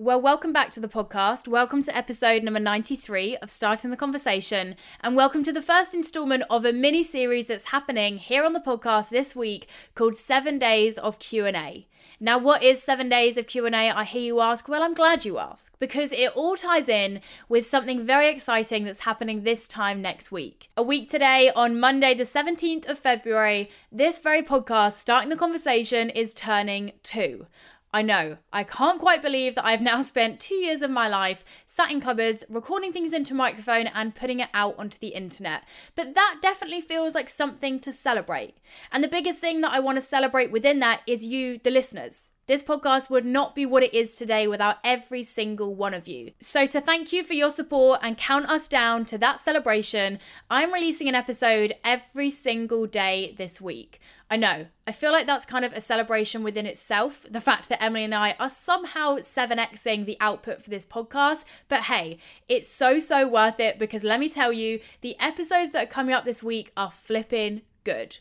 Well, welcome back to the podcast. Welcome to episode number 93 of Starting the Conversation, and welcome to the first installment of a mini series that's happening here on the podcast this week called 7 Days of Q&A. Now, what is 7 Days of Q&A? I hear you ask. Well, I'm glad you ask because it all ties in with something very exciting that's happening this time next week. A week today on Monday the 17th of February, this very podcast Starting the Conversation is turning 2. I know, I can't quite believe that I've now spent two years of my life sat in cupboards, recording things into a microphone and putting it out onto the internet. But that definitely feels like something to celebrate. And the biggest thing that I want to celebrate within that is you, the listeners. This podcast would not be what it is today without every single one of you. So, to thank you for your support and count us down to that celebration, I'm releasing an episode every single day this week. I know, I feel like that's kind of a celebration within itself. The fact that Emily and I are somehow 7xing the output for this podcast. But hey, it's so, so worth it because let me tell you, the episodes that are coming up this week are flipping good.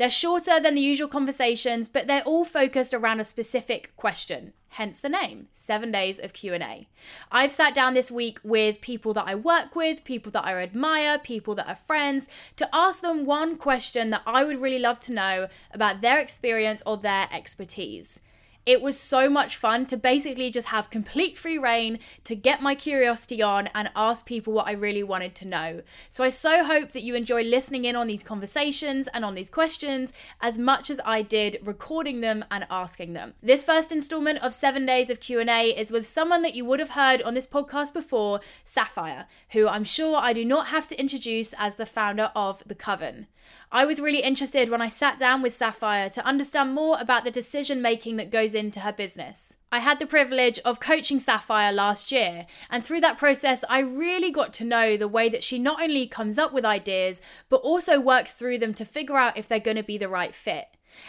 They're shorter than the usual conversations, but they're all focused around a specific question. Hence the name, 7 days of Q&A. I've sat down this week with people that I work with, people that I admire, people that are friends to ask them one question that I would really love to know about their experience or their expertise. It was so much fun to basically just have complete free reign to get my curiosity on and ask people what I really wanted to know. So I so hope that you enjoy listening in on these conversations and on these questions as much as I did recording them and asking them. This first installment of 7 days of Q&A is with someone that you would have heard on this podcast before, Sapphire, who I'm sure I do not have to introduce as the founder of The Coven. I was really interested when I sat down with Sapphire to understand more about the decision making that goes into her business. I had the privilege of coaching Sapphire last year, and through that process, I really got to know the way that she not only comes up with ideas, but also works through them to figure out if they're going to be the right fit.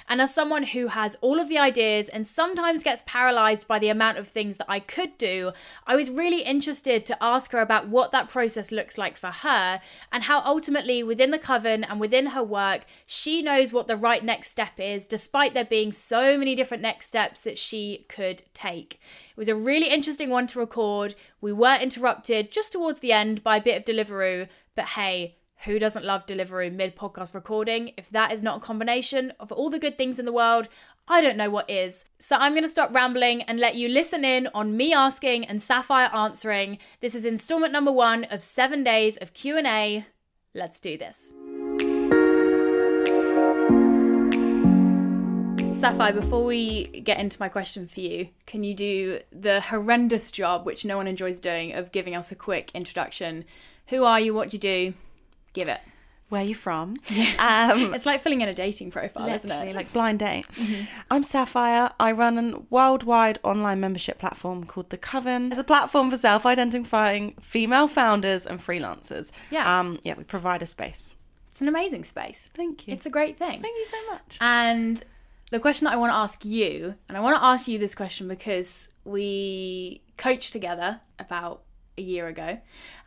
And as someone who has all of the ideas and sometimes gets paralyzed by the amount of things that I could do, I was really interested to ask her about what that process looks like for her and how ultimately within the coven and within her work, she knows what the right next step is, despite there being so many different next steps that she could take. It was a really interesting one to record. We were interrupted just towards the end by a bit of Deliveroo, but hey, who doesn't love Deliveroo mid podcast recording? If that is not a combination of all the good things in the world, I don't know what is. So I'm going to stop rambling and let you listen in on me asking and Sapphire answering. This is installment number 1 of 7 days of Q&A. Let's do this. Sapphire, before we get into my question for you, can you do the horrendous job, which no one enjoys doing, of giving us a quick introduction? Who are you? What do you do? Give it. Where are you from? Um, it's like filling in a dating profile, isn't it? Like blind date. Mm-hmm. I'm Sapphire. I run a worldwide online membership platform called The Coven. It's a platform for self-identifying female founders and freelancers. Yeah. Um, yeah, we provide a space. It's an amazing space. Thank you. It's a great thing. Thank you so much. And the question that I want to ask you, and I want to ask you this question because we coach together about a year ago.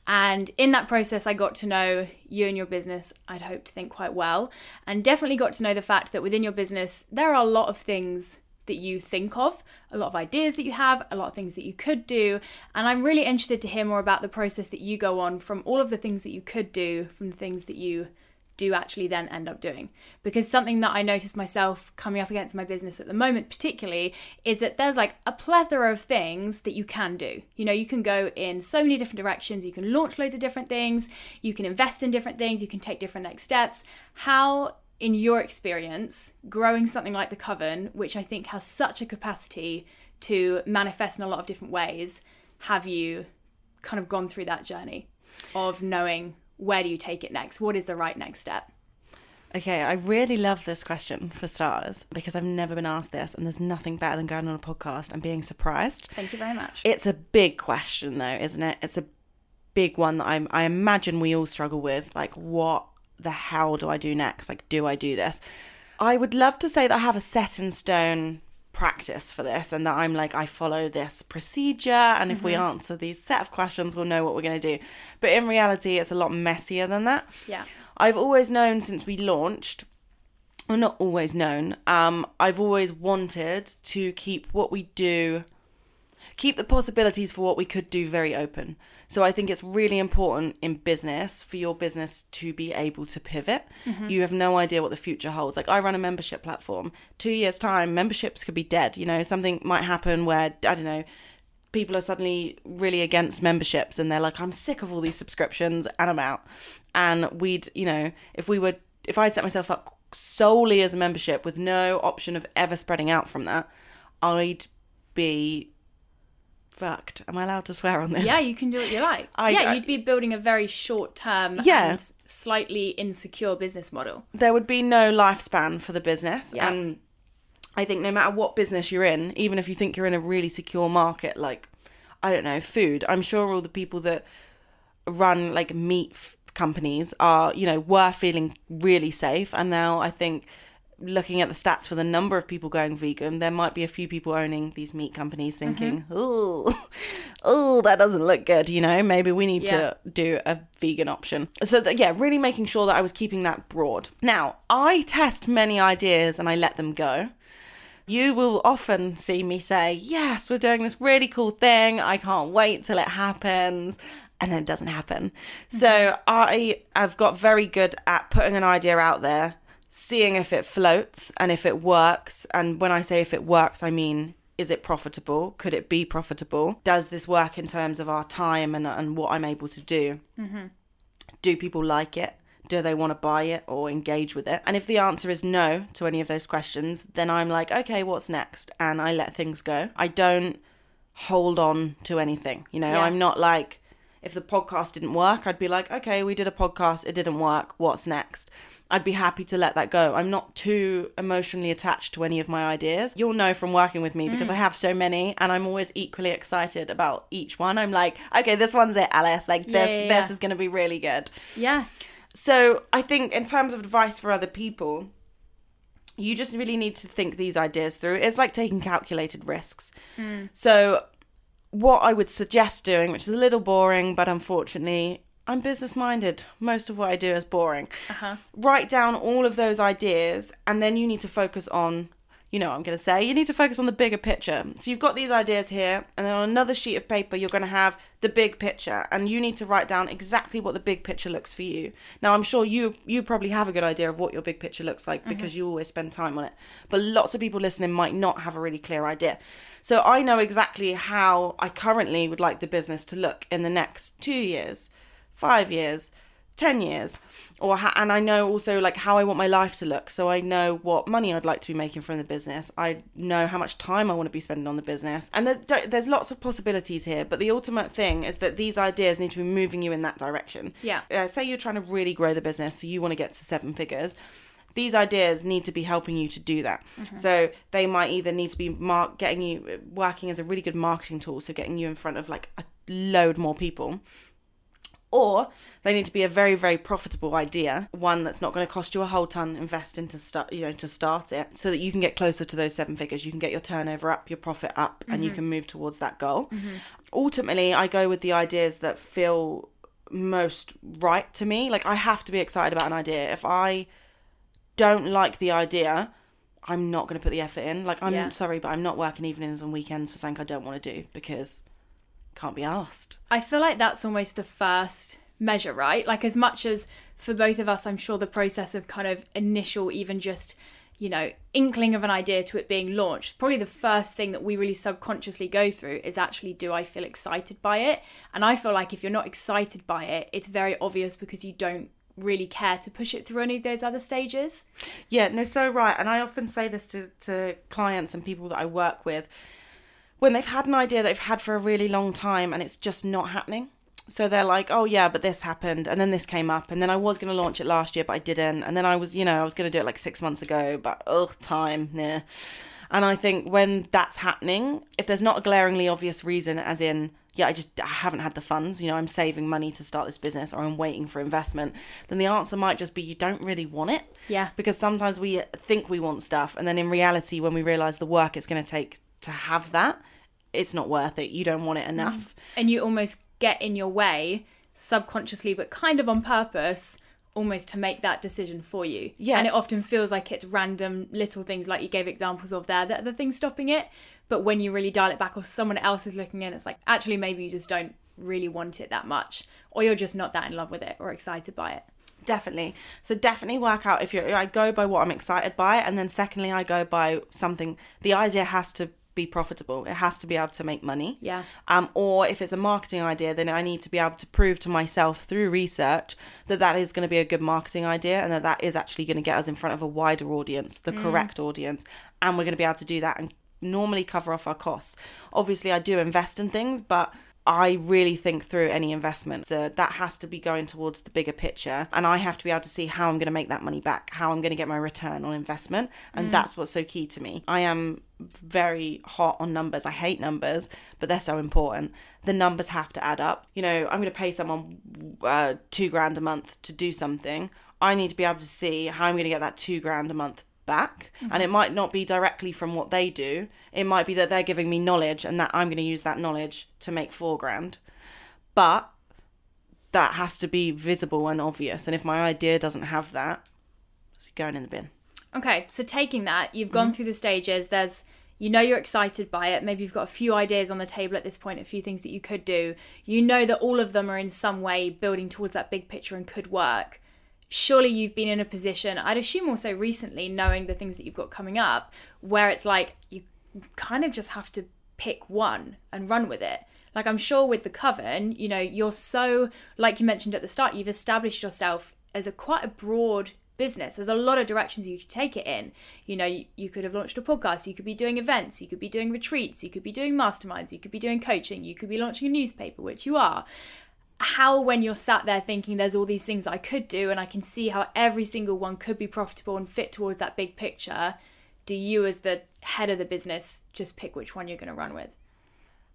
And in that process, I got to know you and your business, I'd hope to think quite well, and definitely got to know the fact that within your business, there are a lot of things that you think of, a lot of ideas that you have, a lot of things that you could do. And I'm really interested to hear more about the process that you go on from all of the things that you could do, from the things that you do actually then end up doing. Because something that I noticed myself coming up against my business at the moment, particularly, is that there's like a plethora of things that you can do. You know, you can go in so many different directions, you can launch loads of different things, you can invest in different things, you can take different next steps. How, in your experience, growing something like the Coven, which I think has such a capacity to manifest in a lot of different ways, have you kind of gone through that journey of knowing where do you take it next? What is the right next step? Okay, I really love this question for stars because I've never been asked this, and there's nothing better than going on a podcast and being surprised. Thank you very much. It's a big question, though, isn't it? It's a big one that I'm, I imagine we all struggle with. Like, what the hell do I do next? Like, do I do this? I would love to say that I have a set in stone practice for this and that I'm like, I follow this procedure. And if mm-hmm. we answer these set of questions, we'll know what we're going to do. But in reality, it's a lot messier than that. Yeah. I've always known since we launched, well, not always known, um, I've always wanted to keep what we do keep the possibilities for what we could do very open. So I think it's really important in business for your business to be able to pivot. Mm-hmm. You have no idea what the future holds. Like I run a membership platform. 2 years time memberships could be dead, you know, something might happen where I don't know people are suddenly really against memberships and they're like i'm sick of all these subscriptions and i'm out and we'd you know if we were if i'd set myself up solely as a membership with no option of ever spreading out from that i'd be fucked am i allowed to swear on this Yeah, you can do what you like. I- yeah, I- you'd be building a very short term Yeah. and slightly insecure business model. there would be no lifespan for the business Yeah. and i think no matter what business you're in even if you think you're in a really secure market like i don't know food i'm sure all the people that run like meat f- companies are you know were feeling really safe and now i think looking at the stats for the number of people going vegan there might be a few people owning these meat companies mm-hmm. thinking oh oh that doesn't look good you know maybe we need Yeah. to do a vegan option so that yeah really making sure that i was keeping that broad now i test many ideas and i let them go you will often see me say, Yes, we're doing this really cool thing. I can't wait till it happens. And then it doesn't happen. So mm-hmm. I have got very good at putting an idea out there, seeing if it floats and if it works. And when I say if it works, I mean, is it profitable? Could it be profitable? Does this work in terms of our time and, and what I'm able to do? Mm-hmm. do people like it? Do they want to buy it or engage with it? And if the answer is no to any of those questions, then I'm like, okay, what's next? And I let things go. I don't hold on to anything. You know, Yeah. I'm not like, if the podcast didn't work, I'd be like, okay, we did a podcast, it didn't work, what's next? I'd be happy to let that go. I'm not too emotionally attached to any of my ideas. You'll know from working with me Mm. because I have so many and I'm always equally excited about each one. I'm like, okay, this one's it, Alice. Like this yeah, yeah. this is going to be really good. Yeah. So I think in terms of advice for other people, you just really need to think these ideas through. It's like taking calculated risks. So what I would suggest doing, which is a little boring, but unfortunately I'm business minded. Most of what I do is boring. Uh-huh. Write down all of those ideas and then you need to focus on you know what I'm going to say. You need to focus on the bigger picture. So you've got these ideas here, and then on another sheet of paper, you're going to have the big picture, and you need to write down exactly what the big picture looks for you. Now, I'm sure you you probably have a good idea of what your big picture looks like because mm-hmm. you always spend time on it. But lots of people listening might not have a really clear idea. So I know exactly how I currently would like the business to look in the next two years, five years. 10 years or ha- and I know also like how I want my life to look. So I know what money I'd like to be making from the business. I know how much time I want to be spending on the business. And there's there's lots of possibilities here but the ultimate thing is that these ideas need to be moving you in that direction. Yeah. uh, say you're trying to really grow the business so you want to get to seven figures. These ideas need to be helping you to do that. So they might either need to be mark getting you working as a really good marketing tool so getting you in front of like a load more people or they need to be a very very profitable idea one that's not going to cost you a whole ton invest into start you know to start it so that you can get closer to those seven figures. You can get your turnover up your profit up and you mm-hmm. can move towards that goal. Mm-hmm. Ultimately i go with the ideas that feel most right to me. Like i have to be excited about an idea. If i don't like the idea i'm not going to put the effort in. Like i'm Yeah. sorry but i'm not working evenings and weekends for something i don't want to do because can't be asked I feel like that's almost the first measure, right? Like, as much as for both of us, I'm sure the process of kind of initial, even just, you know, inkling of an idea to it being launched, probably the first thing that we really subconsciously go through is actually, do I feel excited by it? And I feel like if you're not excited by it, it's very obvious because you don't really care to push it through any of those other stages. Yeah, no, so right. And I often say this to, to clients and people that I work with when they've had an idea they've had for a really long time and it's just not happening. So they're like, oh, yeah, but this happened. And then this came up. And then I was going to launch it last year, but I didn't. And then I was, you know, I was going to do it like six months ago, but ugh, time, nah. And I think when that's happening, if there's not a glaringly obvious reason, as in, yeah, I just I haven't had the funds, you know, I'm saving money to start this business or I'm waiting for investment, then the answer might just be you don't really want it. Yeah. Because sometimes we think we want stuff, and then in reality, when we realize the work it's going to take to have that, it's not worth it. You don't want it mm. enough. and you almost get in your way subconsciously but kind of on purpose almost to make that decision for you Yeah. and it often feels like it's random little things like you gave examples of there that are the things stopping it But when you really dial it back or someone else is looking in, it's like, actually, maybe you just don't really want it that much or you're just not that in love with it or excited by it. Definitely. So definitely work out if you're. I go by what I'm excited by, and then secondly, I go by something. The idea has to be profitable. It has to be able to make money. Yeah. Um, or if it's a marketing idea, then I need to be able to prove to myself through research that that is going to be a good marketing idea, and that that is actually going to get us in front of a wider audience, the correct audience, and we're going to be able to do that and normally cover off our costs. Obviously, I do invest in things, but I really think through any investment. So that has to be going towards the bigger picture. And I have to be able to see how I'm going to make that money back, how I'm going to get my return on investment. And that's what's so key to me. I am very hot on numbers. I hate numbers, but they're so important. The numbers have to add up. You know, I'm going to pay someone uh, two grand a month to do something. I need to be able to see how I'm going to get that two grand a month back and it mm-hmm. might not be directly from what they do it might be that they're giving me knowledge and that i'm going to use that knowledge to make four grand but that has to be visible and obvious and if my idea doesn't have that it's going in the bin Okay, so taking that, you've gone mm-hmm. through the stages. There's, you know, you're excited by it. Maybe you've got a few ideas on the table at this point, a few things that you could do. You know that all of them are in some way building towards that big picture and could work. Surely you've been in a position, I'd assume also recently, knowing the things that you've got coming up, where it's like you kind of just have to pick one and run with it. Like I'm sure with the coven, you know, you're so like you mentioned at the start, you've established yourself as a quite a broad business. There's a lot of directions you could take it in. You know, you, you could have launched a podcast, you could be doing events, you could be doing retreats, you could be doing masterminds, you could be doing coaching, you could be launching a newspaper, which you are. How, when you're sat there thinking there's all these things that I could do and I can see how every single one could be profitable and fit towards that big picture, do you, as the head of the business, just pick which one you're going to run with?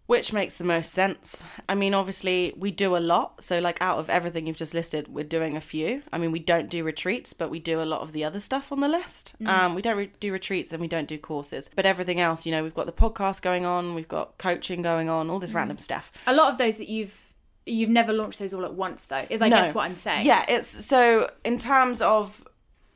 which makes the most sense. I mean obviously we do a lot. So like out of everything you've just listed we're doing a few. I mean we don't do retreats but we do a lot of the other stuff on the list. Um, we don't re- do retreats and we don't do courses. But everything else you know we've got the podcast going on we've got coaching going on all this random stuff. A lot of those that you've you've never launched those all at once though, is I No. guess what I'm saying. Yeah, it's so in terms of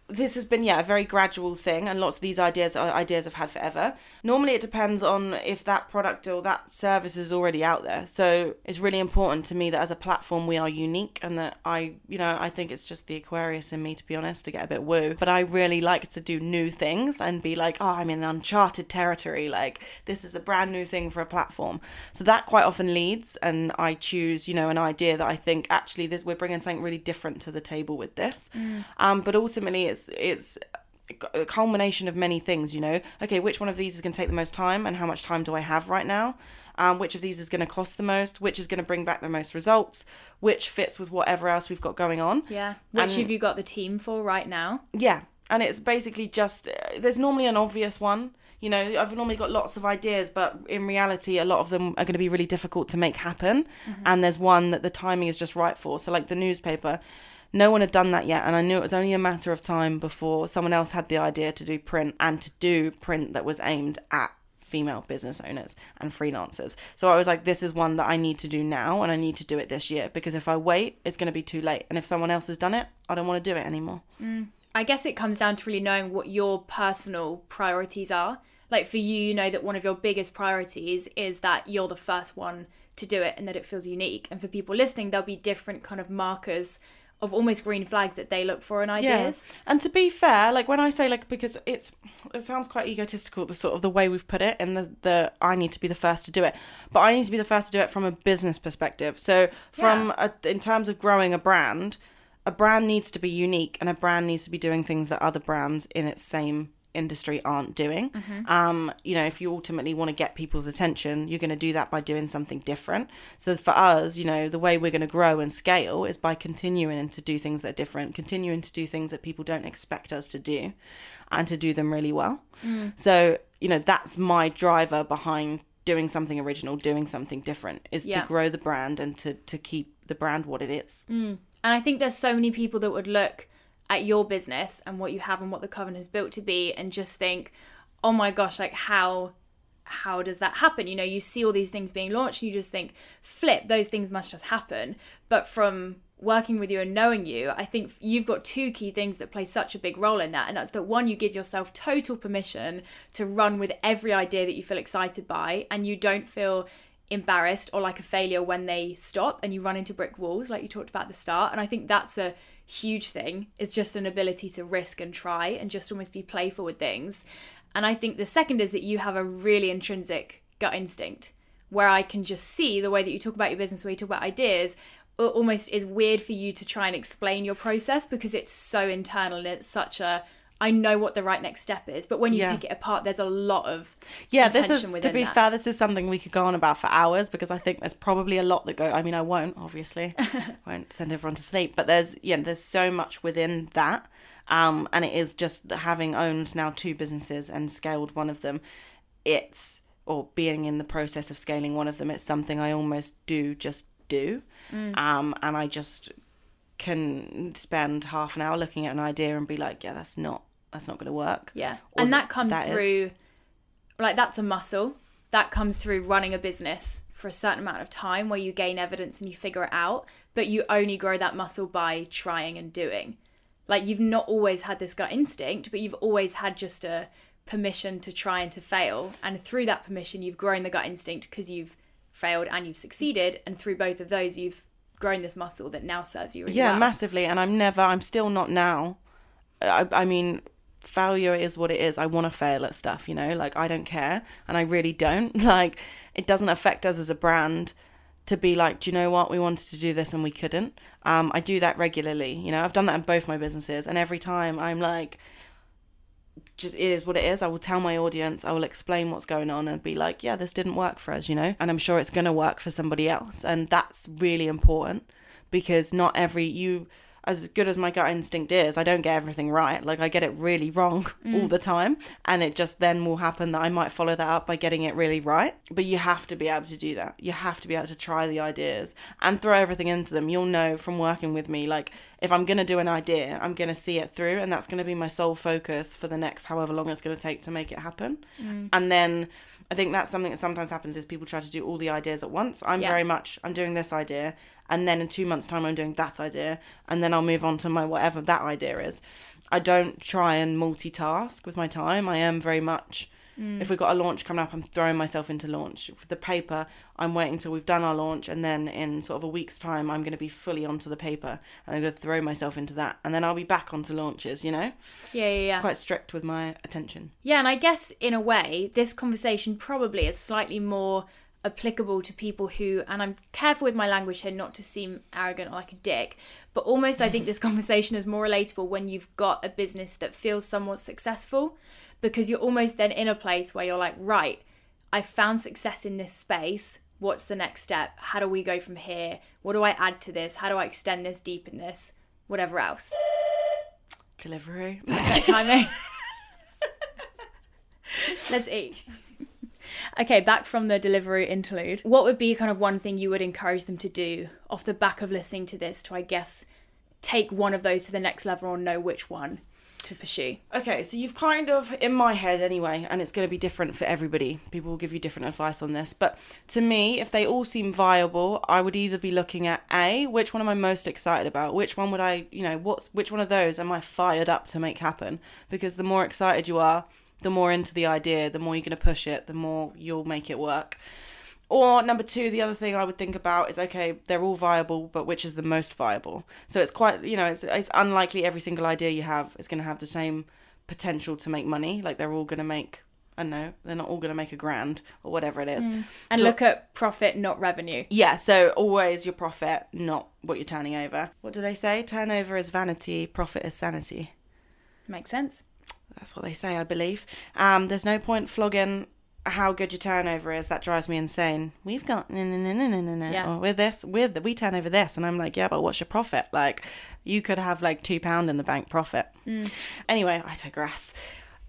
this has been yeah a very gradual thing and lots of these ideas are ideas I've had forever. Normally it depends on if that product or that service is already out there. So it's really important to me that as a platform we are unique and that I you know I think it's just the Aquarius in me to be honest to get a bit woo. But I really like to do new things and be like oh I'm in uncharted territory like this is a brand new thing for a platform. So that quite often leads and I choose you know an idea that I think actually this we're bringing something really different to the table with this. Um, but ultimately it's it's a culmination of many things you know? Okay which one of these is going to take the most time and how much time do i have right now? Um, which of these is going to cost the most? Which is going to bring back the most results? Which fits with whatever else we've got going on? Yeah. Which And- have you got the team for right now? yeah. And it's basically just uh, there's normally an obvious one you know? I've normally got lots of ideas but in reality a lot of them are going to be really difficult to make happen. And there's one that the timing is just right for. So like the newspaper no one had done that yet and i knew it was only a matter of time before someone else had the idea to do print and to do print that was aimed at female business owners and freelancers. So I was like, this is one that I need to do now and I need to do it this year because if I wait, it's going to be too late. And if someone else has done it, I don't want to do it anymore. Mm. I guess it comes down to really knowing what your personal priorities are. Like for you, you know that one of your biggest priorities is that you're the first one to do it and that it feels unique. And for people listening, there'll be different kind of markers of almost green flags that they look for in ideas. And to be fair, like when I say like because it's it sounds quite egotistical the sort of the way we've put it and the the I need to be the first to do it. But I need to be the first to do it from a business perspective. So from a, in terms of growing a brand, a brand needs to be unique and a brand needs to be doing things that other brands in its same industry aren't doing. Mm-hmm. Um, you know, if you ultimately want to get people's attention, you're going to do that by doing something different. So for us, you know, the way we're going to grow and scale is by continuing to do things that are different, continuing to do things that people don't expect us to do and to do them really well. Mm. So, you know, that's my driver behind doing something original, doing something different is Yeah. to grow the brand and to to keep the brand what it is. Mm. And I think there's so many people that would look at your business and what you have and what the coven has built to be and just think, oh my gosh, like how how does that happen? You know, you see all these things being launched and you just think, flip, those things must just happen. But from working with you and knowing you, I think you've got two key things that play such a big role in that. And that's that one, you give yourself total permission to run with every idea that you feel excited by, and you don't feel embarrassed or like a failure when they stop and you run into brick walls, like you talked about at the start. And I think that's a huge thing, is just an ability to risk and try and just almost be playful with things. And I think the second is that you have a really intrinsic gut instinct where I can just see the way that you talk about your business, way you talk about ideas, almost is weird for you to try and explain your process because it's so internal and it's such a I know what the right next step is, but when you Yeah. pick it apart, there's a lot of Yeah, this is to be that. fair. This is something we could go on about for hours because I think there's probably a lot that go. I mean, I won't obviously, won't send everyone to sleep, but there's yeah, there's so much within that, um, and it is just having owned now two businesses and scaled one of them. It's or being in the process of scaling one of them. It's something I almost do just do, Mm. um, and I just can spend half an hour looking at an idea and be like, yeah, that's not that's not going to work. Yeah. Or and that- that comes that is- through like that's a muscle. That comes through running a business for a certain amount of time where you gain evidence and you figure it out, but you only grow that muscle by trying and doing. Like you've not always had this gut instinct, but you've always had just a permission to try and to fail. And through that permission, you've grown the gut instinct because you've failed and you've succeeded. And through both of those, you've grown this muscle that now serves you really yeah well. massively and i'm never i'm still not now i, I mean failure is what it is i want to fail at stuff you know like i don't care and i really don't like it doesn't affect us as a brand to be like do you know what we wanted to do this and we couldn't um i do that regularly you know i've done that in both my businesses and every time i'm like just it is what it is. I will tell my audience, I will explain what's going on and be like, yeah, this didn't work for us, you know? And I'm sure it's going to work for somebody else. And that's really important because not every you as good as my gut instinct is, I don't get everything right. Like I get it really wrong all mm. the time, and it just then will happen that I might follow that up by getting it really right. But you have to be able to do that. You have to be able to try the ideas and throw everything into them. You'll know from working with me like if I'm going to do an idea, I'm going to see it through and that's going to be my sole focus for the next however long it's going to take to make it happen. Mm. And then I think that's something that sometimes happens is people try to do all the ideas at once. I'm Yeah. very much I'm doing this idea and then in 2 months time I'm doing that idea and then I'll move on to my whatever that idea is. I don't try and multitask with my time. I am very much mm. if we've got a launch coming up, I'm throwing myself into launch. With the paper, I'm waiting till we've done our launch, and then in sort of a week's time, I'm going to be fully onto the paper, and I'm going to throw myself into that, and then I'll be back onto launches. You know, Yeah, yeah, yeah. quite strict with my attention. Yeah, and I guess in a way, this conversation probably is slightly more applicable to people who, and I'm careful with my language here not to seem arrogant or like a dick, but almost I think this conversation is more relatable when you've got a business that feels somewhat successful because you're almost then in a place where you're like, right, I found success in this space. What's the next step? How do we go from here? What do I add to this? How do I extend this, deepen this? Whatever else. Delivery. Perfect timing. Let's eat. Okay, back from the delivery interlude. What would be kind of one thing you would encourage them to do off the back of listening to this to, I guess, take one of those to the next level or know which one to pursue? Okay, so you've kind of, in my head anyway, and it's going to be different for everybody. People will give you different advice on this. But to me, if they all seem viable, I would either be looking at A, which one am I most excited about? Which one would I, you know, what's which one of those am I fired up to make happen? Because the more excited you are, the more into the idea, the more you're going to push it, the more you'll make it work. Or number two, the other thing I would think about is okay, they're all viable, but which is the most viable? So it's quite, you know, it's it's unlikely every single idea you have is going to have the same potential to make money. Like they're all going to make, I don't know, they're not all going to make a grand or whatever it is. Hmm. And So- look at profit, not revenue. Yeah, so always your profit, not what you're turning over. What do they say? Turnover is vanity, profit is sanity. Makes sense. That's what they say, I believe. Um, there's no point flogging how good your turnover is. That drives me insane. We've got no no no no no no no. Yeah. Or with this, with we turn over this, and I'm like, yeah, but what's your profit? Like, you could have like two pound in the bank profit. Anyway, I digress.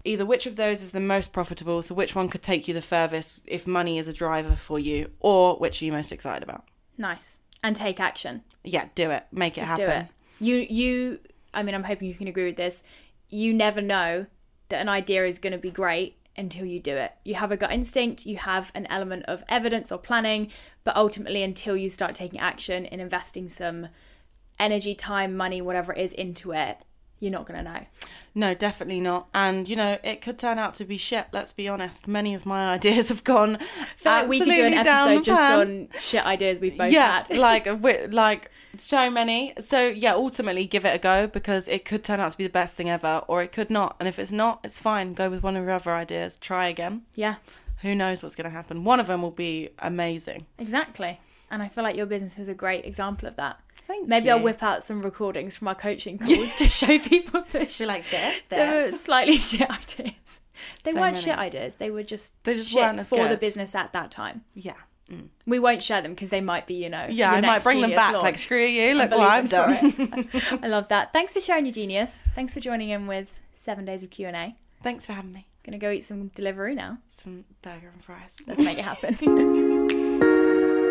Either which of those is the most profitable, so which one could take you the furthest if money is a driver for you, or which are you most excited about? Nice. And take action. Yeah, do it. Make it Just happen. do it. You you I mean I'm hoping you can agree with this. You never know that an idea is going to be great until you do it. You have a gut instinct, you have an element of evidence or planning, but ultimately until you start taking action and investing some energy, time, money, whatever it is into it, you're not going to know. No, definitely not. And you know, it could turn out to be shit. Let's be honest. Many of my ideas have gone. Feel like we could do an episode just pan. on shit ideas we've both yeah, had. like like so many. So yeah, ultimately give it a go because it could turn out to be the best thing ever, or it could not. And if it's not, it's fine. Go with one of your other ideas. Try again. yeah, Who knows what's going to happen? One of them will be amazing. exactly. And I feel like your business is a great example of that. Thank Maybe you. I'll whip out some recordings from our coaching calls to show people like this, They were slightly shit ideas. They So weren't many. shit ideas. They were just They just shit weren't for the business at that time. Yeah. Mm. We won't share them because they might be, you know. Yeah, I might bring them back. launch. Like, screw you. Look what I've done. I love that. Thanks for sharing your genius. Thanks for joining in with seven days of Q and A. Thanks for having me. Gonna go eat some delivery now. Some burger and fries. Let's make it happen.